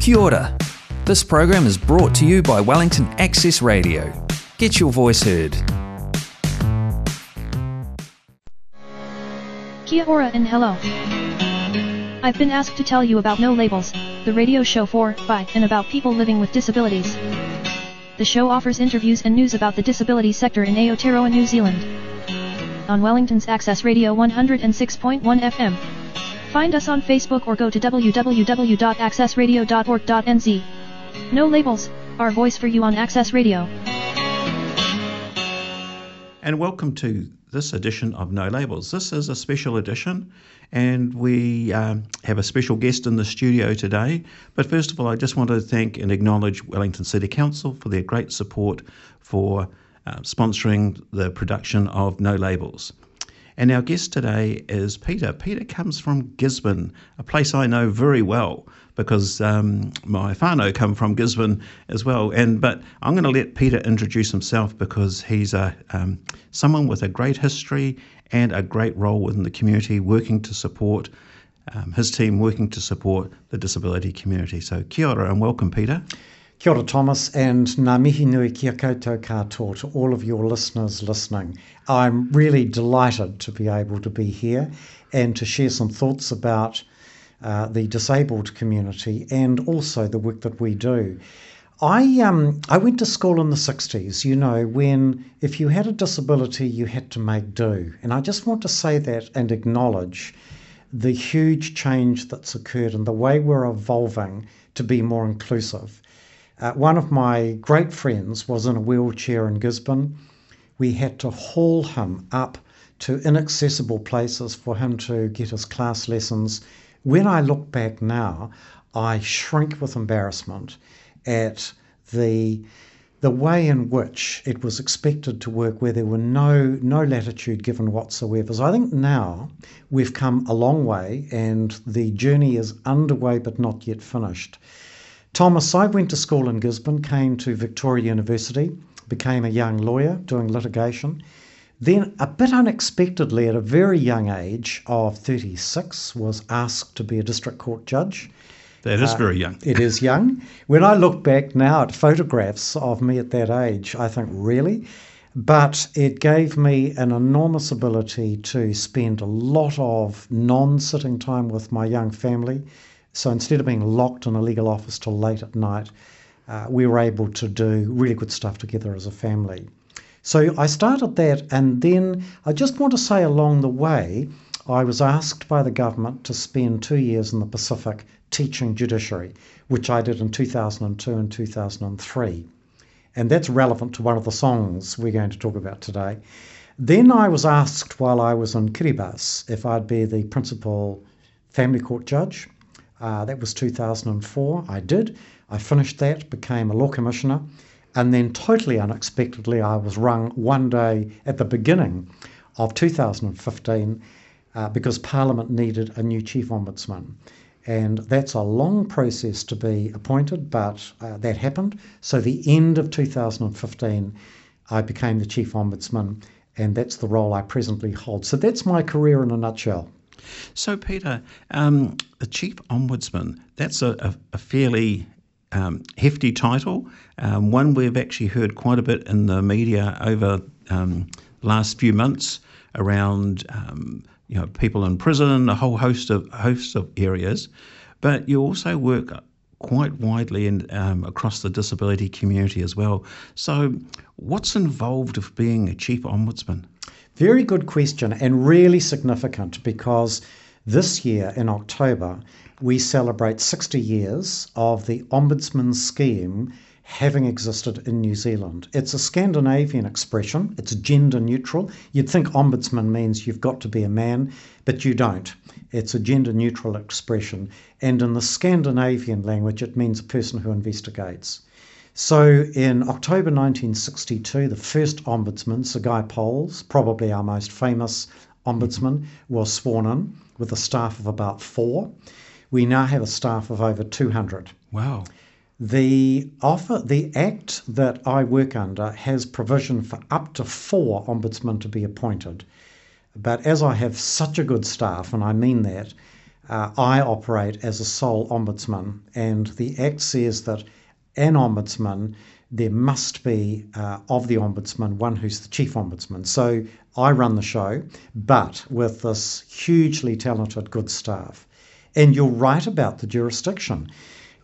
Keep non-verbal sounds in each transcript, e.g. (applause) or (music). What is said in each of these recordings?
Kia ora. This program is brought to you by Wellington Access Radio. Get your voice heard. Kia ora and hello. I've been asked to tell you about No Labels, the radio show for, by, and about people living with disabilities. The show offers interviews and news about the disability sector in Aotearoa, New Zealand. On Wellington's Access Radio 106.1 FM. Find us on Facebook or go to www.accessradio.org.nz. No Labels, our voice for you on Access Radio. And welcome to this edition of No Labels. This is a special edition, and we um, have a special guest in the studio today. But first of all, I just want to thank and acknowledge Wellington City Council for their great support for uh, sponsoring the production of No Labels. And our guest today is Peter. Peter comes from Gisborne, a place I know very well because um, my whānau come from Gisborne as well. And but I'm going to let Peter introduce himself because he's a um, someone with a great history and a great role within the community, working to support um, his team, working to support the disability community. So kia ora and welcome, Peter. Kia ora, Thomas, and ngā mihi nui kia koutou katoa to all of your listeners listening. I'm really delighted to be able to be here and to share some thoughts about uh, the disabled community and also the work that we do. I um I went to school in the 60s, you know, when if you had a disability you had to make do. And I just want to say that and acknowledge the huge change that's occurred and the way we're evolving to be more inclusive. Uh, one of my great friends was in a wheelchair in Gisborne. We had to haul him up to inaccessible places for him to get his class lessons. When I look back now, I shrink with embarrassment at the the way in which it was expected to work where there were no no latitude given whatsoever. So I think now we've come a long way and the journey is underway but not yet finished. Thomas, I went to school in Gisborne, came to Victoria University, became a young lawyer doing litigation. Then, a bit unexpectedly, at a very young age of 36, was asked to be a district court judge. That is uh, very young. (laughs) it is young. When I look back now at photographs of me at that age, I think, really? But it gave me an enormous ability to spend a lot of non sitting time with my young family so instead of being locked in a legal office till late at night, uh, we were able to do really good stuff together as a family. So I started that, and then I just want to say along the way, I was asked by the government to spend two years in the Pacific teaching judiciary, which I did in 2002 and 2003. And that's relevant to one of the songs we're going to talk about today. Then I was asked while I was in Kiribati if I'd be the principal family court judge. Uh, that was 2004. I did. I finished that, became a law commissioner, and then totally unexpectedly, I was rung one day at the beginning of 2015 uh, because Parliament needed a new chief ombudsman. And that's a long process to be appointed, but uh, that happened. So, the end of 2015, I became the chief ombudsman, and that's the role I presently hold. So, that's my career in a nutshell. So, Peter, um, the Chief Ombudsman, that's a, a, a fairly um, hefty title, um, one we've actually heard quite a bit in the media over um, the last few months around um, you know people in prison, a whole host of host of areas, but you also work quite widely and um, across the disability community as well. So, what's involved of being a chief ombudsman? Very good question and really significant because this year in October we celebrate 60 years of the Ombudsman scheme having existed in New Zealand. It's a Scandinavian expression, it's gender neutral. You'd think ombudsman means you've got to be a man, but you don't. It's a gender neutral expression. And in the Scandinavian language, it means a person who investigates. So in October 1962, the first ombudsman, Sir Guy Powles, probably our most famous ombudsman, was sworn in with a staff of about four. We now have a staff of over 200. Wow. The offer, the act that I work under has provision for up to four ombudsmen to be appointed. But as I have such a good staff, and I mean that, uh, I operate as a sole ombudsman, and the Act says that an ombudsman there must be uh, of the ombudsman one who's the chief ombudsman. So I run the show, but with this hugely talented, good staff. And you're right about the jurisdiction.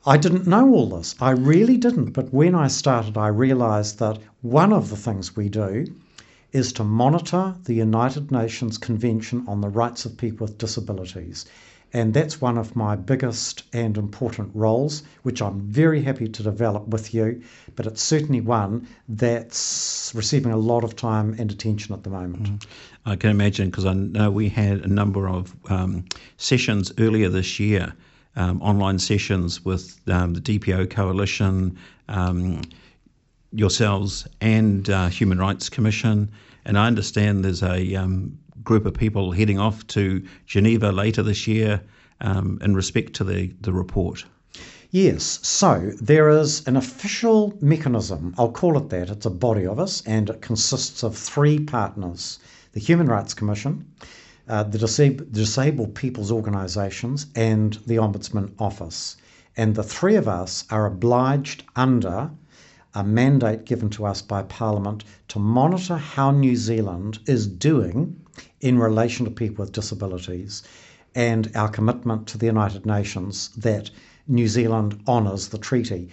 I didn't know all this. I really didn't. But when I started, I realised that one of the things we do is to monitor the United Nations Convention on the Rights of People with Disabilities. And that's one of my biggest and important roles, which I'm very happy to develop with you. But it's certainly one that's receiving a lot of time and attention at the moment. Mm. I can imagine because I know we had a number of um, sessions earlier this year, um, online sessions with um, the DPO Coalition, um, yourselves, and uh, Human Rights Commission. And I understand there's a um, group of people heading off to Geneva later this year um, in respect to the, the report? Yes, so there is an official mechanism, I'll call it that, it's a body of us, and it consists of three partners the Human Rights Commission, uh, the Disab- Disabled People's Organisations, and the Ombudsman Office. And the three of us are obliged under a mandate given to us by Parliament to monitor how New Zealand is doing in relation to people with disabilities and our commitment to the United Nations that New Zealand honours the treaty.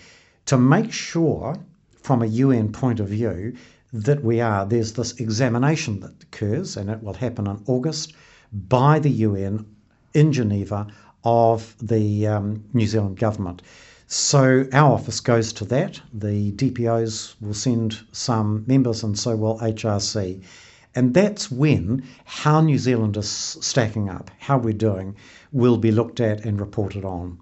To make sure, from a UN point of view, that we are, there's this examination that occurs, and it will happen in August, by the UN in Geneva of the um, New Zealand government. So our office goes to that. The DPOs will send some members, and so will HRC. And that's when how New Zealand is stacking up, how we're doing, will be looked at and reported on.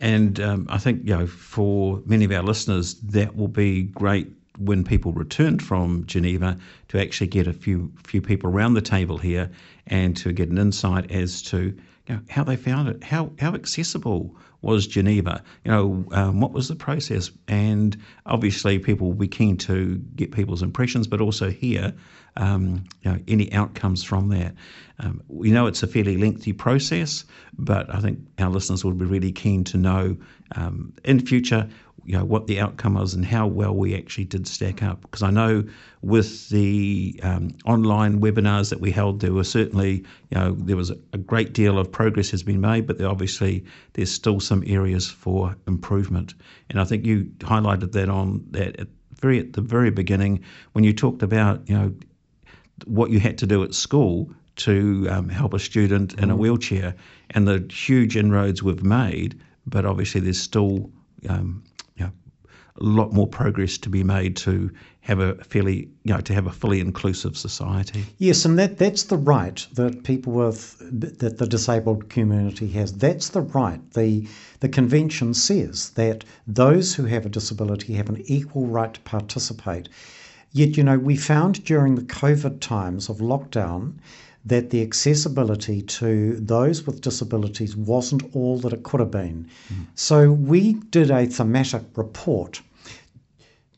And um, I think you know, for many of our listeners, that will be great when people return from Geneva to actually get a few few people around the table here and to get an insight as to you know, how they found it, how how accessible was Geneva, you know, um, what was the process, and obviously people will be keen to get people's impressions, but also hear um, you know, any outcomes from that. Um, we know it's a fairly lengthy process, but I think our listeners would be really keen to know um, in future you know what the outcome was and how well we actually did stack up. Because I know with the um, online webinars that we held, there were certainly you know there was a great deal of progress has been made, but there obviously there's still some areas for improvement. And I think you highlighted that on that at very at the very beginning when you talked about you know what you had to do at school to um, help a student in a mm. wheelchair and the huge inroads we've made, but obviously there's still um, lot more progress to be made to have a fairly, you know, to have a fully inclusive society. Yes, and that that's the right that people with that the disabled community has. That's the right. The the convention says that those who have a disability have an equal right to participate. Yet, you know, we found during the COVID times of lockdown that the accessibility to those with disabilities wasn't all that it could have been. Mm. So we did a thematic report,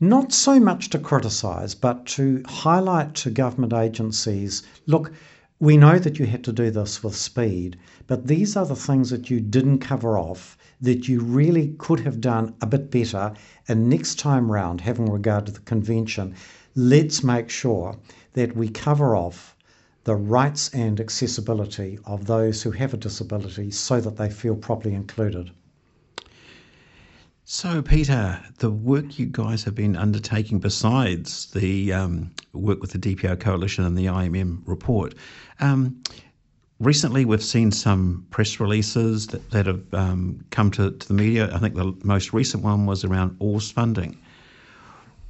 not so much to criticise, but to highlight to government agencies look, we know that you had to do this with speed, but these are the things that you didn't cover off that you really could have done a bit better. And next time round, having regard to the convention, let's make sure that we cover off the rights and accessibility of those who have a disability so that they feel properly included. So, Peter, the work you guys have been undertaking besides the um, work with the DPO Coalition and the IMM report, um, recently we've seen some press releases that, that have um, come to, to the media. I think the most recent one was around ORS funding.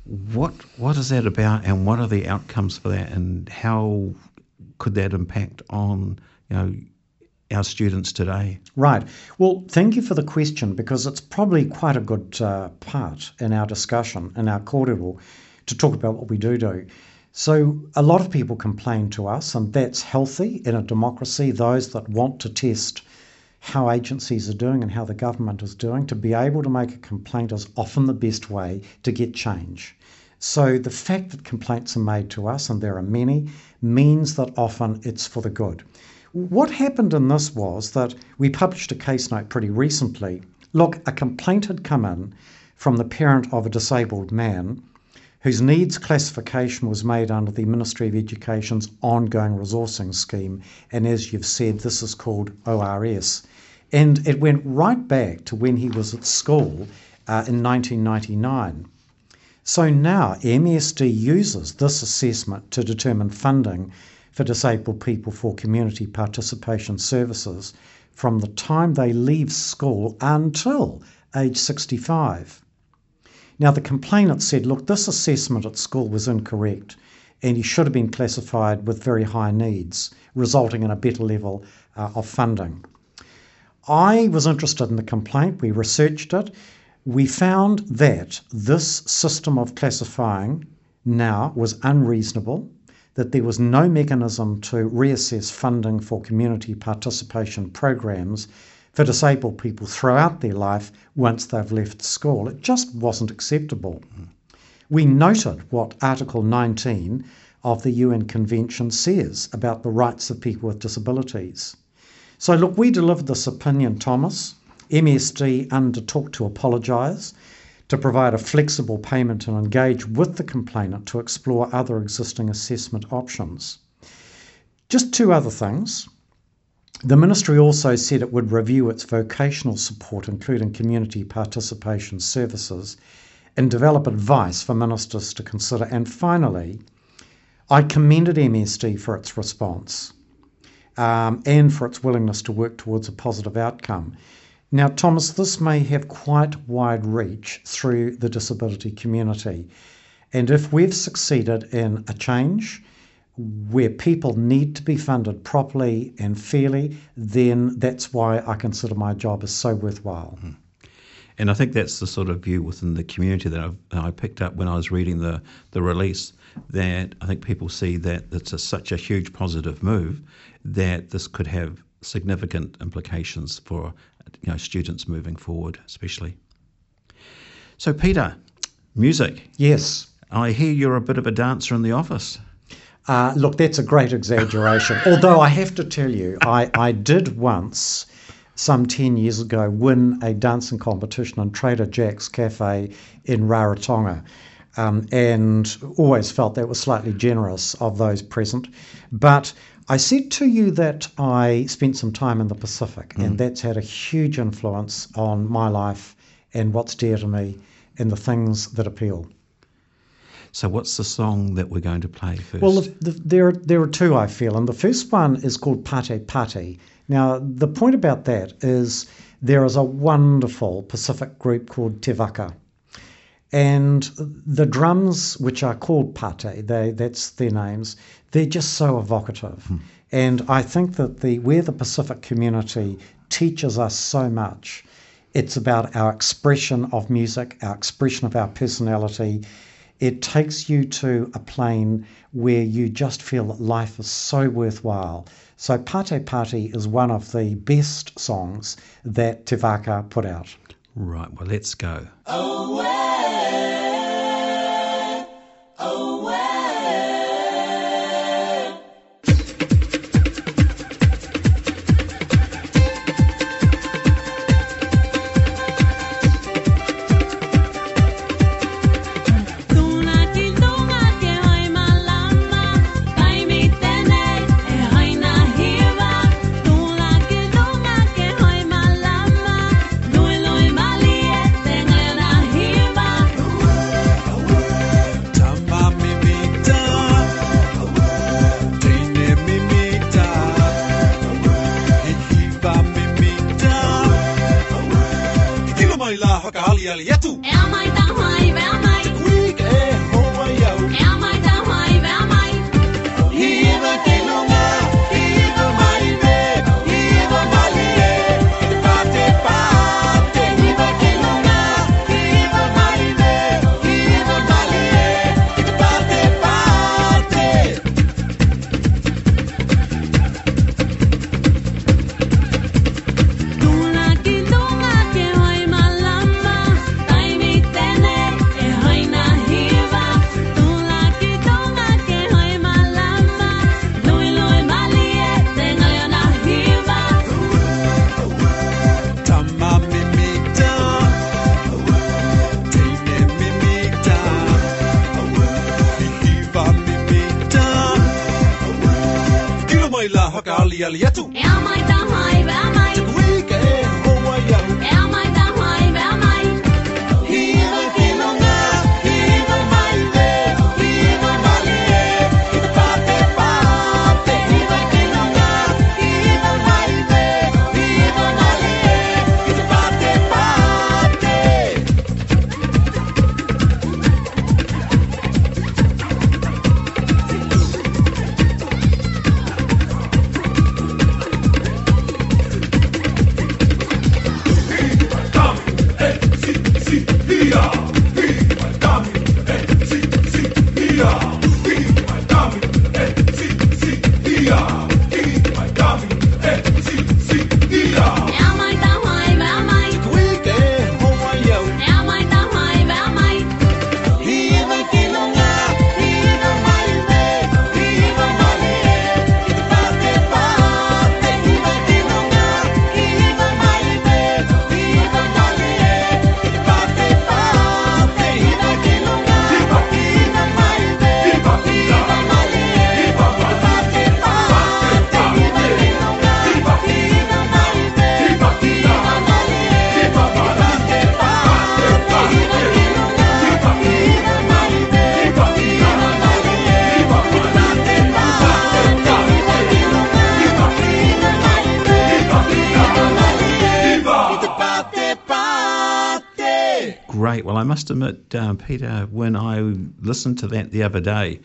What what is that about, and what are the outcomes for that, and how could that impact on you know our students today? Right. Well, thank you for the question because it's probably quite a good uh, part in our discussion in our kōrero to talk about what we do do. So, a lot of people complain to us, and that's healthy in a democracy. Those that want to test how agencies are doing and how the government is doing, to be able to make a complaint is often the best way to get change. So the fact that complaints are made to us, and there are many, means that often it's for the good. What happened in this was that we published a case note pretty recently. Look, a complaint had come in from the parent of a disabled man whose needs classification was made under the Ministry of Education's ongoing resourcing scheme. And as you've said, this is called ORS. And it went right back to when he was at school uh, in 1999. So now MSD uses this assessment to determine funding for disabled people for community participation services from the time they leave school until age 65. Now, the complainant said, look, this assessment at school was incorrect and he should have been classified with very high needs, resulting in a better level uh, of funding. I was interested in the complaint, we researched it. We found that this system of classifying now was unreasonable that there was no mechanism to reassess funding for community participation programs for disabled people throughout their life once they've left school. It just wasn't acceptable. We noted what Article 19 of the UN Convention says about the rights of people with disabilities. So, look, we delivered this opinion, Thomas. MSD undertook to apologise to provide a flexible payment and engage with the complainant to explore other existing assessment options. Just two other things. The ministry also said it would review its vocational support, including community participation services, and develop advice for ministers to consider. And finally, I commended MSD for its response um, and for its willingness to work towards a positive outcome. Now, Thomas, this may have quite wide reach through the disability community. And if we've succeeded in a change where people need to be funded properly and fairly, then that's why I consider my job as so worthwhile. Mm. And I think that's the sort of view within the community that I've, i picked up when I was reading the, the release. That I think people see that it's a, such a huge positive move that this could have significant implications for you know students moving forward, especially. So, Peter, music. Yes. I hear you're a bit of a dancer in the office. Uh, look, that's a great exaggeration. (laughs) Although I have to tell you, I, I did once, some 10 years ago, win a dancing competition in Trader Jack's Cafe in Rarotonga. Um, and always felt that was slightly generous of those present. But I said to you that I spent some time in the Pacific, mm. and that's had a huge influence on my life and what's dear to me and the things that appeal. So, what's the song that we're going to play first? Well, the, the, there, there are two I feel, and the first one is called Pate Pate. Now, the point about that is there is a wonderful Pacific group called Te Vaka. And the drums, which are called pate, they, that's their names, they're just so evocative. Hmm. And I think that the where the Pacific community teaches us so much, it's about our expression of music, our expression of our personality. It takes you to a plane where you just feel that life is so worthwhile. So Pate Pate is one of the best songs that Te Vaka put out. Right, well, let's go. Yali Yatu. Ea mai I must admit, uh, Peter, when I listened to that the other day,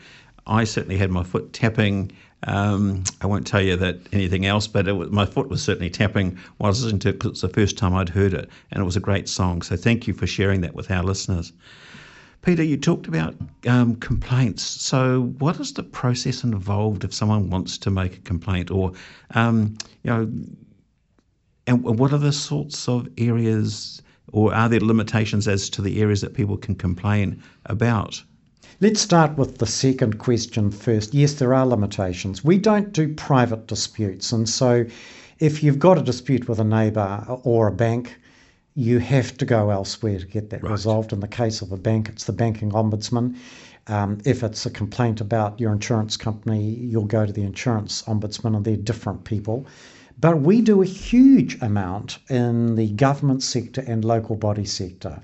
I certainly had my foot tapping. Um, I won't tell you that anything else, but was, my foot was certainly tapping while I was listening to it 'cause it's the first time I'd heard it, and it was a great song. So thank you for sharing that with our listeners. Peter, you talked about um, complaints. So, what is the process involved if someone wants to make a complaint, or um, you know, and what are the sorts of areas, or are there limitations as to the areas that people can complain about? Let's start with the second question first. Yes, there are limitations. We don't do private disputes, and so if you've got a dispute with a neighbour or a bank, you have to go elsewhere to get that Right. resolved. In the case of a bank, it's the banking ombudsman. Um, if it's a complaint about your insurance company, you'll go to the insurance ombudsman, and they're different people. But we do a huge amount in the government sector and local body sector.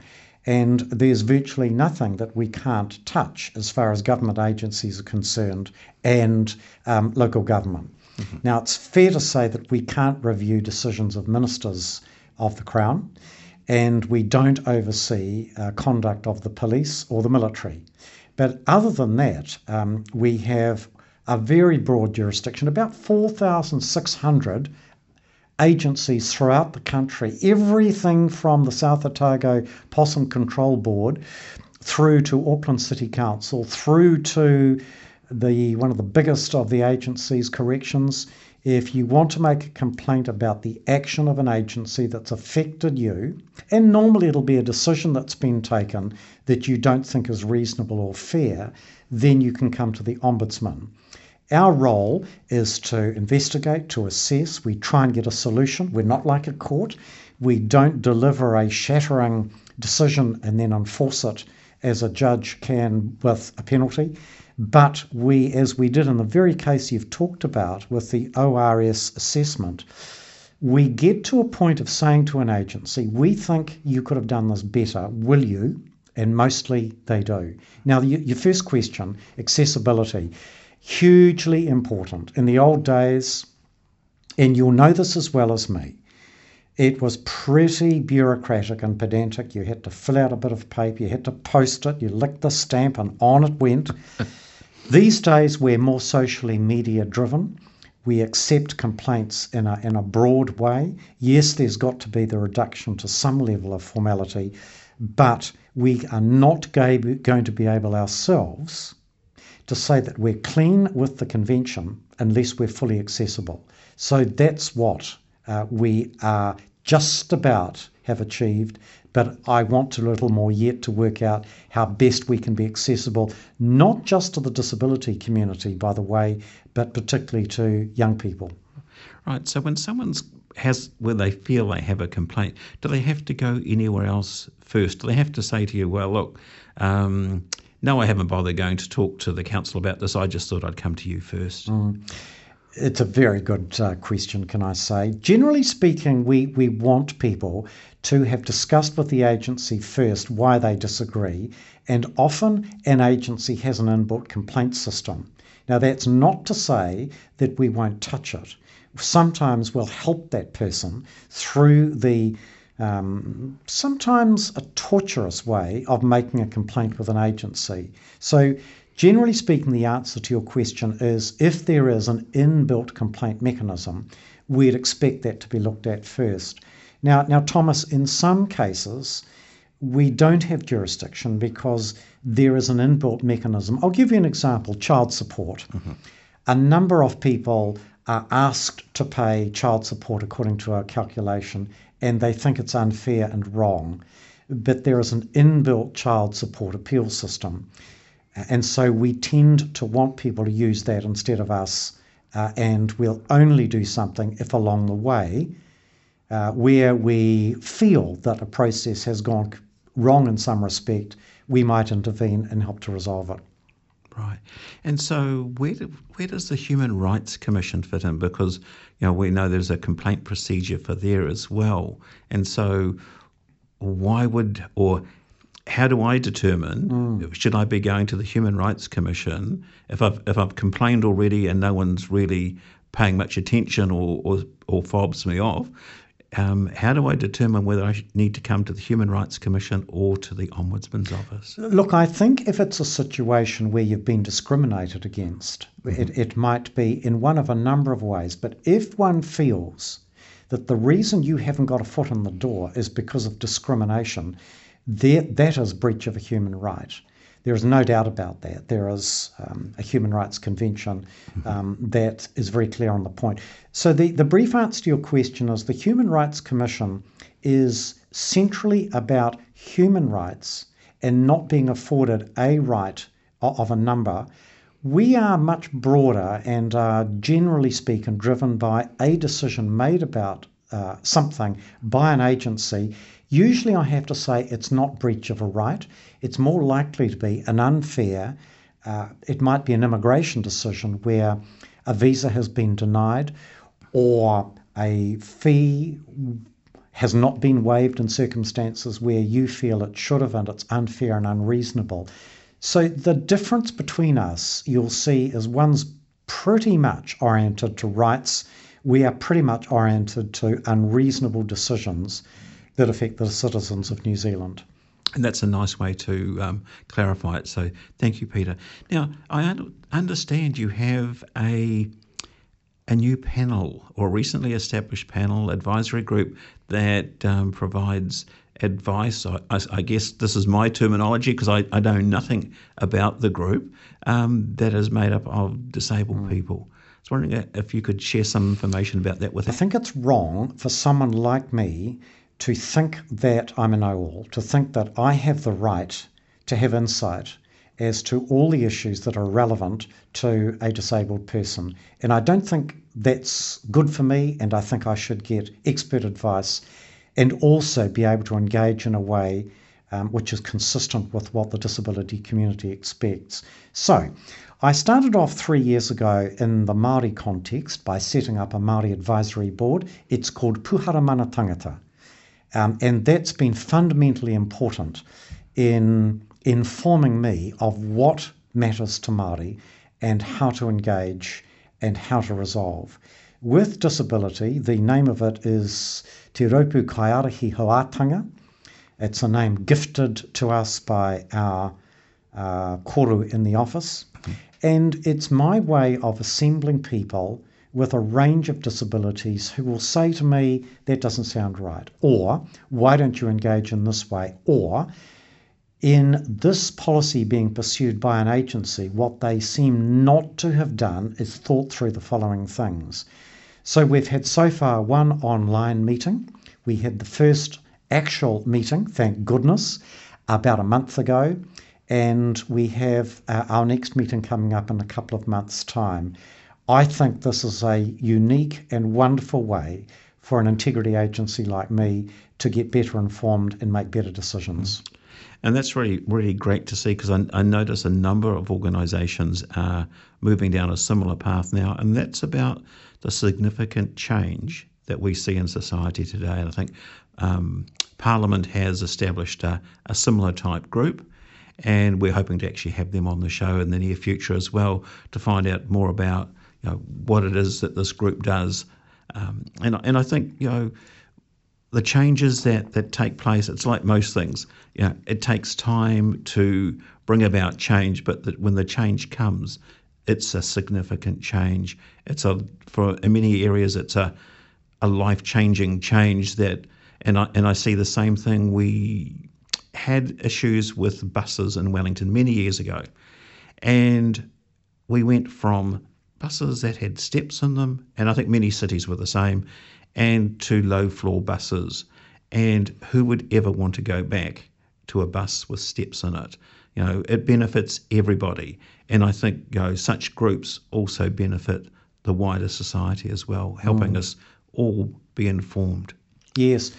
And there's virtually nothing that we can't touch as far as government agencies are concerned and um, local government. Now, it's fair to say that we can't review decisions of ministers of the Crown, and we don't oversee uh, conduct of the police or the military. But other than that, um, we have a very broad jurisdiction, about 4,600 agencies throughout the country, everything from the South Otago Possum Control Board through to Auckland City Council, through to the one of the biggest of the agencies, corrections. If you want to make a complaint about the action of an agency that's affected you, and normally it'll be a decision that's been taken that you don't think is reasonable or fair, then you can come to the Ombudsman. Our role is to investigate, to assess. We try and get a solution. We're not like a court. We don't deliver a shattering decision and then enforce it as a judge can with a penalty. But we, as we did in the very case you've talked about with the ORS assessment, we get to a point of saying to an agency, we think you could have done this better, will you? And mostly they do. Now, your first question, accessibility, hugely important. In the old days, and you'll know this as well as me, it was pretty bureaucratic and pedantic. You had to fill out a bit of paper, you had to post it, you licked the stamp, and on it went. (laughs) These days, we're more socially media driven. We accept complaints in a, in a broad way. Yes, there's got to be the reduction to some level of formality, but we are not going to be able ourselves to say that we're clean with the convention unless we're fully accessible. So that's what uh, we are just about have achieved. But I want a little more yet to work out how best we can be accessible, not just to the disability community, by the way, but particularly to young people. Right. So when someone's has where they feel they have a complaint, do they have to go anywhere else first? Do they have to say to you, "Well, look, um, no, I haven't bothered going to talk to the council about this. I just thought I'd come to you first. It's a very good uh, question, can I say? Generally speaking, we, we want people to have discussed with the agency first why they disagree, and often an agency has an inbuilt complaint system. Now, that's not to say that we won't touch it. Sometimes we'll help that person through the um, sometimes a torturous way of making a complaint with an agency. So, generally speaking, the answer to your question is if there is an inbuilt complaint mechanism, we'd expect that to be looked at first. Now, now, Thomas, in some cases, we don't have jurisdiction because there is an inbuilt mechanism. I'll give you an example child support. A number of people are asked to pay child support according to our calculation, and they think it's unfair and wrong. But there is an inbuilt child support appeal system. And so we tend to want people to use that instead of us, uh, and we'll only do something if along the way, uh, where we feel that a process has gone wrong in some respect, we might intervene and help to resolve it. Right. And so where do, where does the Human Rights Commission fit in? Because you know we know there's a complaint procedure for there as well. And so why would or how do I determine mm. should I be going to the Human Rights Commission if I've if I've complained already and no one's really paying much attention or or, or fobs me off? Um, how do I determine whether I need to come to the Human Rights Commission or to the Ombudsman's office? Look, I think if it's a situation where you've been discriminated against, it, it might be in one of a number of ways. But if one feels that the reason you haven't got a foot in the door is because of discrimination, there, that is breach of a human right. There is no doubt about that. There is um, a human rights convention um, that is very clear on the point. So, the, the brief answer to your question is the Human Rights Commission is centrally about human rights and not being afforded a right of a number. We are much broader and are generally speaking driven by a decision made about uh, something by an agency. Usually, I have to say it's not breach of a right. It's more likely to be an unfair, uh, it might be an immigration decision where a visa has been denied or a fee has not been waived in circumstances where you feel it should have and it's unfair and unreasonable. So the difference between us, you'll see, is one's pretty much oriented to rights. We are pretty much oriented to unreasonable decisions that affect the citizens of New Zealand. And that's a nice way to um, clarify it. So thank you, Peter. Now, I un- understand you have a a new panel or recently established panel advisory group that um, provides advice. I, I, I guess this is my terminology because I, I know nothing about the group um, that is made up of disabled people. I was wondering if you could share some information about that with us. I think it's wrong for someone like me to think that I'm a know all, to think that I have the right to have insight as to all the issues that are relevant to a disabled person. And I don't think that's good for me, and I think I should get expert advice and also be able to engage in a way um, which is consistent with what the disability community expects. So, I started off three years ago in the Māori context by setting up a Māori advisory board. It's called Puhara Mana Tangata. Um, and that's been fundamentally important in informing me of what matters to Māori and how to engage and how to resolve. With disability, the name of it is Te Rōpū Kaiarahi Hauātanga. It's a name gifted to us by our uh, koru in the office. And it's my way of assembling people with a range of disabilities who will say to me, that doesn't sound right, or why don't you engage in this way, or in this policy being pursued by an agency, what they seem not to have done is thought through the following things. So we've had so far one online meeting. We had the first actual meeting, thank goodness, about a month ago. And we have uh, our next meeting coming up in a couple of months' time. I think this is a unique and wonderful way for an integrity agency like me to get better informed and make better decisions. And that's really, really great to see because I, I notice a number of organisations are moving down a similar path now, and that's about the significant change that we see in society today. And I think um, Parliament has established a, a similar type group, and we're hoping to actually have them on the show in the near future as well to find out more about you know, what it is that this group does. Um, and, and I think, you know, the changes that, that take place, it's like most things. You know, it takes time to bring about change, but that when the change comes, it's a significant change. It's a for in many areas, it's a a life changing change that, and I and I see the same thing. We had issues with buses in Wellington many years ago, and we went from buses that had steps in them, and I think many cities were the same, and to low floor buses. And who would ever want to go back to a bus with steps in it? You know, it benefits everybody, and I think you know such groups also benefit the wider society as well, mm. helping us all be informed. Yes.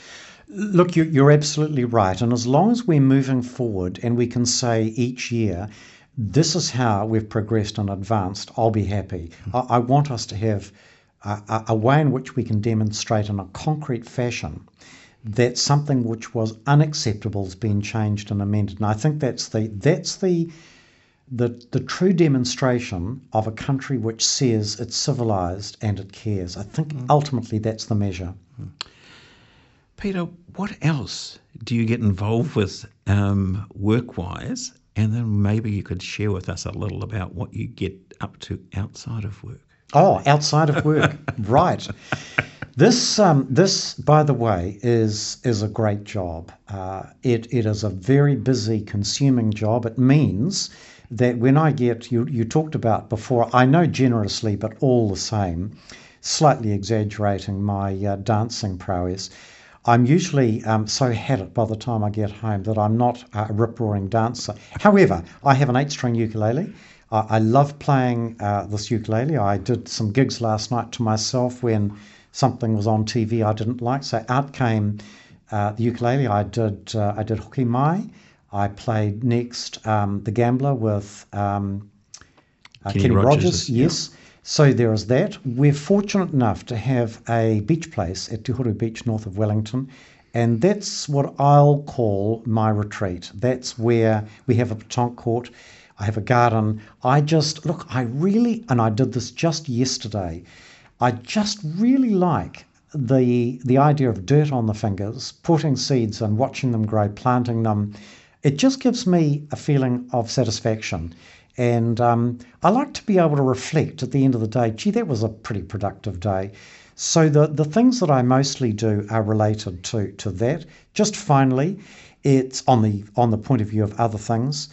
Look, you- you're absolutely right. And as long as we're moving forward and we can say each year, this is how we've progressed and advanced, I'll be happy. Hmm. I, I want us to have a, a- way in which we can demonstrate in a concrete fashion that something which was unacceptable has been changed and amended. And I think that's the that's the the, the true demonstration of a country which says it's civilized and it cares. I think hmm. ultimately that's the measure. Hmm. Peter, what else do you get involved with um, work wise? And then maybe you could share with us a little about what you get up to outside of work. Oh, outside of work, (laughs) right. This, um, this, by the way, is is a great job. Uh, it it is a very busy, consuming job. It means that when I get you, you talked about before. I know generously, but all the same, slightly exaggerating my uh, dancing prowess. I'm usually um, so had it by the time I get home that I'm not a rip roaring dancer. However, I have an eight string ukulele. I, I love playing uh, this ukulele. I did some gigs last night to myself when something was on TV I didn't like. So out came uh, the ukulele. I did uh, I did Hoki Mai. I played next um, the Gambler with um, uh, Kenny Kenny, Rogers, Rogers. yeah. So there is that. We're fortunate enough to have a beach place at Te Horo Beach, north of Wellington, and that's what I'll call my retreat. That's where we have a petanque court. I have a garden. I just look. I really, and I did this just yesterday. I just really like the the idea of dirt on the fingers, putting seeds and watching them grow, planting them. It just gives me a feeling of satisfaction. And um, I like to be able to reflect at the end of the day, gee, that was a pretty productive day. So the, the things that I mostly do are related to, to that. Just finally, it's on the on the point of view of other things.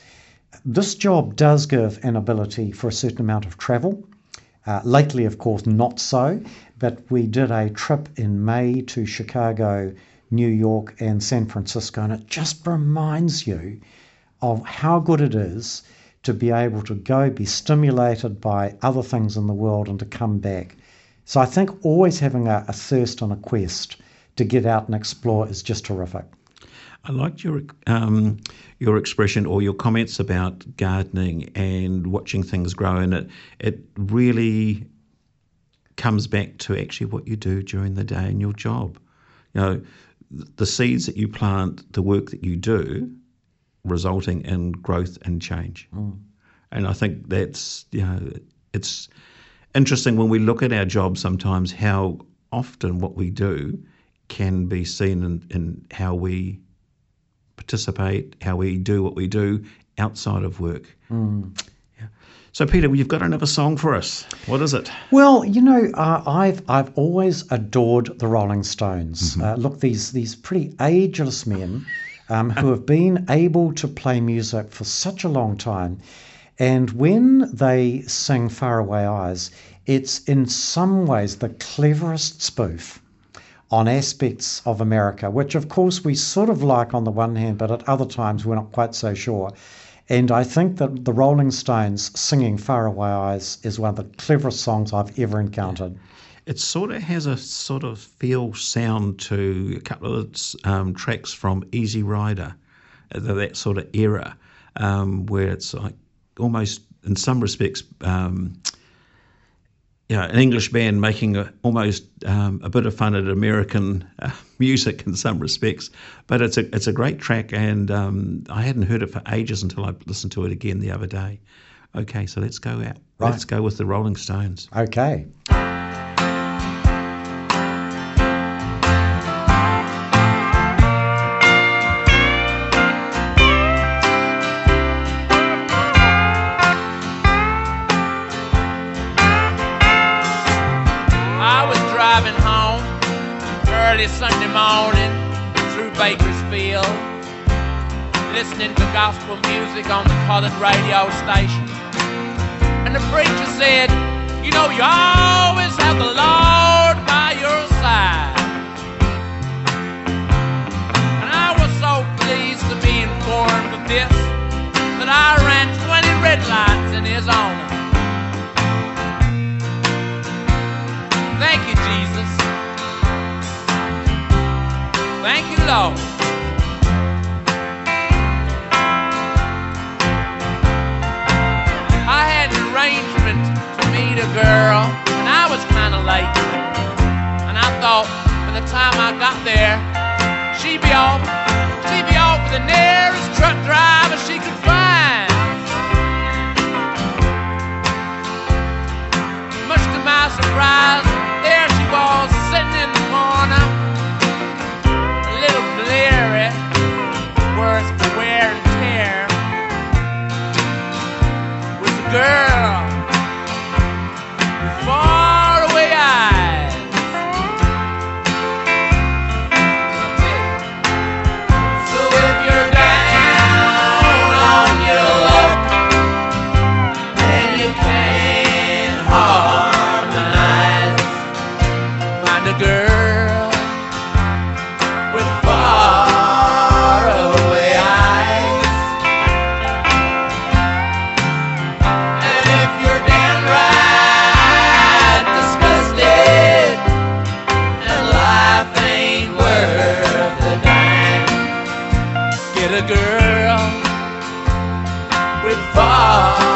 This job does give an ability for a certain amount of travel. Uh, lately, of course, not so, but we did a trip in May to Chicago, New York, and San Francisco, and it just reminds you of how good it is to be able to go, be stimulated by other things in the world, and to come back. So I think always having a, a thirst and a quest to get out and explore is just terrific. I liked your um, your expression or your comments about gardening and watching things grow, and it it really comes back to actually what you do during the day in your job. You know, the seeds that you plant, the work that you do, resulting in growth and change. And I think that's you know it's interesting when we look at our jobs sometimes how often what we do can be seen in, in how we participate, how we do what we do outside of work. Yeah. So, Peter, you've got another song for us. What is it? Well, you know, uh, I've I've always adored the Rolling Stones. Uh, look, these these pretty ageless men um, who have been able to play music for such a long time, and when they sing "Faraway Eyes," it's in some ways the cleverest spoof on aspects of America, which of course we sort of like on the one hand, but at other times we're not quite so sure. And I think that the Rolling Stones singing Faraway Eyes is one of the cleverest songs I've ever encountered. It sort of has a sort of feel sound to a couple of um, tracks from Easy Rider. uh, that sort of era um, where it's like almost, in some respects, um, you know, an English band making a, almost um, a bit of fun at American uh, (laughs) music in some respects. But it's a it's a great track, and um, I hadn't heard it for ages until I listened to it again the other day. Okay, so let's go out. Right. Let's go with the Rolling Stones. Okay. Colored radio station. And the preacher said, You know, you always And I thought by the time I got there, she'd be off. She'd be off with the nearest truck driver she could find. Much to my surprise, with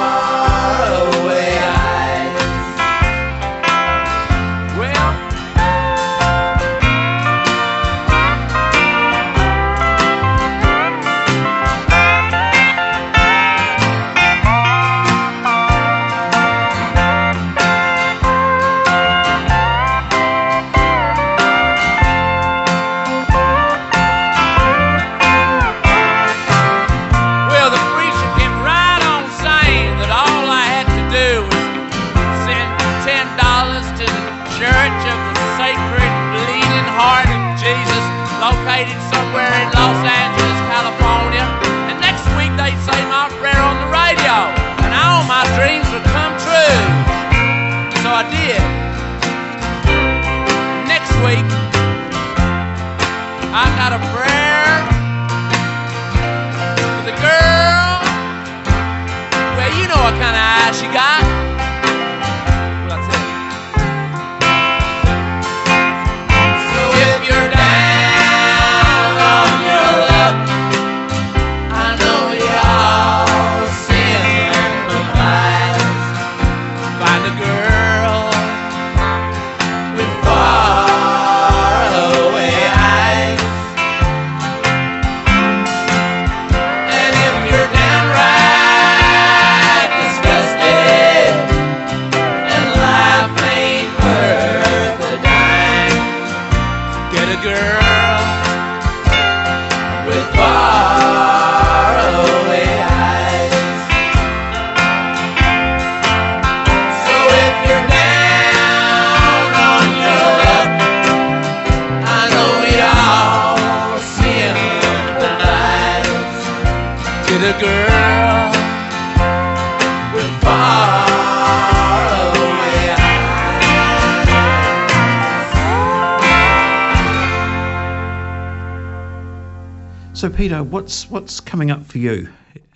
what's what's coming up for you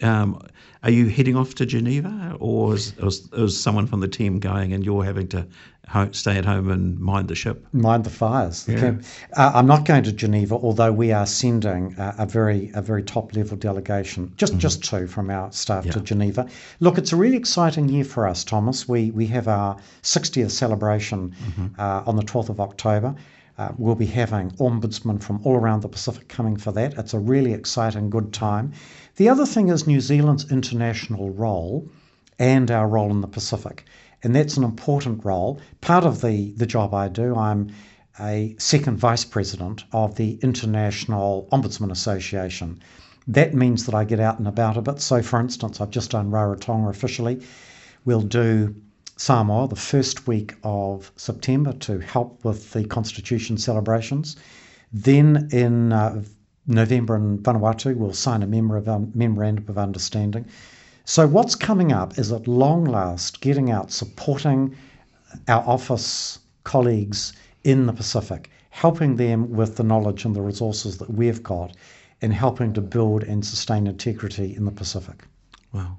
Um, are you heading off to Geneva, or is, is, is someone from the team going, and you're having to ho- stay at home and mind the ship? Mind the fires. Yeah. camp- Uh, I'm not going to Geneva, although we are sending uh, a very a very top level delegation, just just two from our staff to Mm-hmm. Geneva. Look, it's a really exciting year for us, Thomas. We we have our 60th celebration Mm-hmm. uh, on the 12th of October. Uh, we'll be having ombudsmen from all around the Pacific coming for that. It's a really exciting, good time. The other thing is New Zealand's international role and our role in the Pacific. And that's an important role. Part of the, the job I do, I'm a second vice president of the International Ombudsman Association. That means that I get out and about a bit. So, for instance, I've just done Rarotonga officially. We'll do Samoa the first week of September to help with the Constitution celebrations. Then in uh, November in Vanuatu, we'll sign a memor- of, um, memorandum of understanding. So, what's coming up is at long last getting out, supporting our office colleagues in the Pacific, helping them with the knowledge and the resources that we've got, and helping to build and sustain integrity in the Pacific. Wow.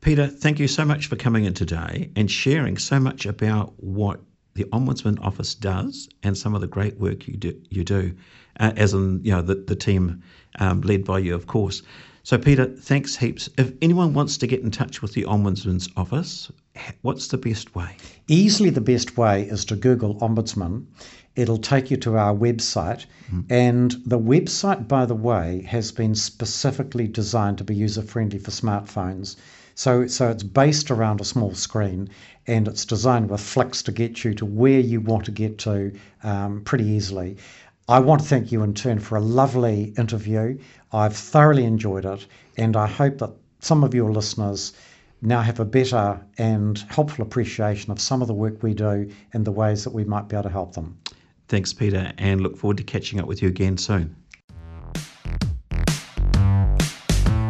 Peter, thank you so much for coming in today and sharing so much about what the Ombudsman Office does and some of the great work you do, you do uh, as in you know the, the team um, led by you, of course. So, Peter, thanks heaps. If anyone wants to get in touch with the Ombudsman's Office, what's the best way? Easily the best way is to Google Ombudsman. It'll take you to our website. And the website, by the way, has been specifically designed to be user friendly for smartphones. So, so it's based around a small screen and it's designed with flicks to get you to where you want to get to um, pretty easily. I want to thank you in turn for a lovely interview. I've thoroughly enjoyed it, and I hope that some of your listeners now have a better and helpful appreciation of some of the work we do and the ways that we might be able to help them. Thanks, Peter, and look forward to catching up with you again soon.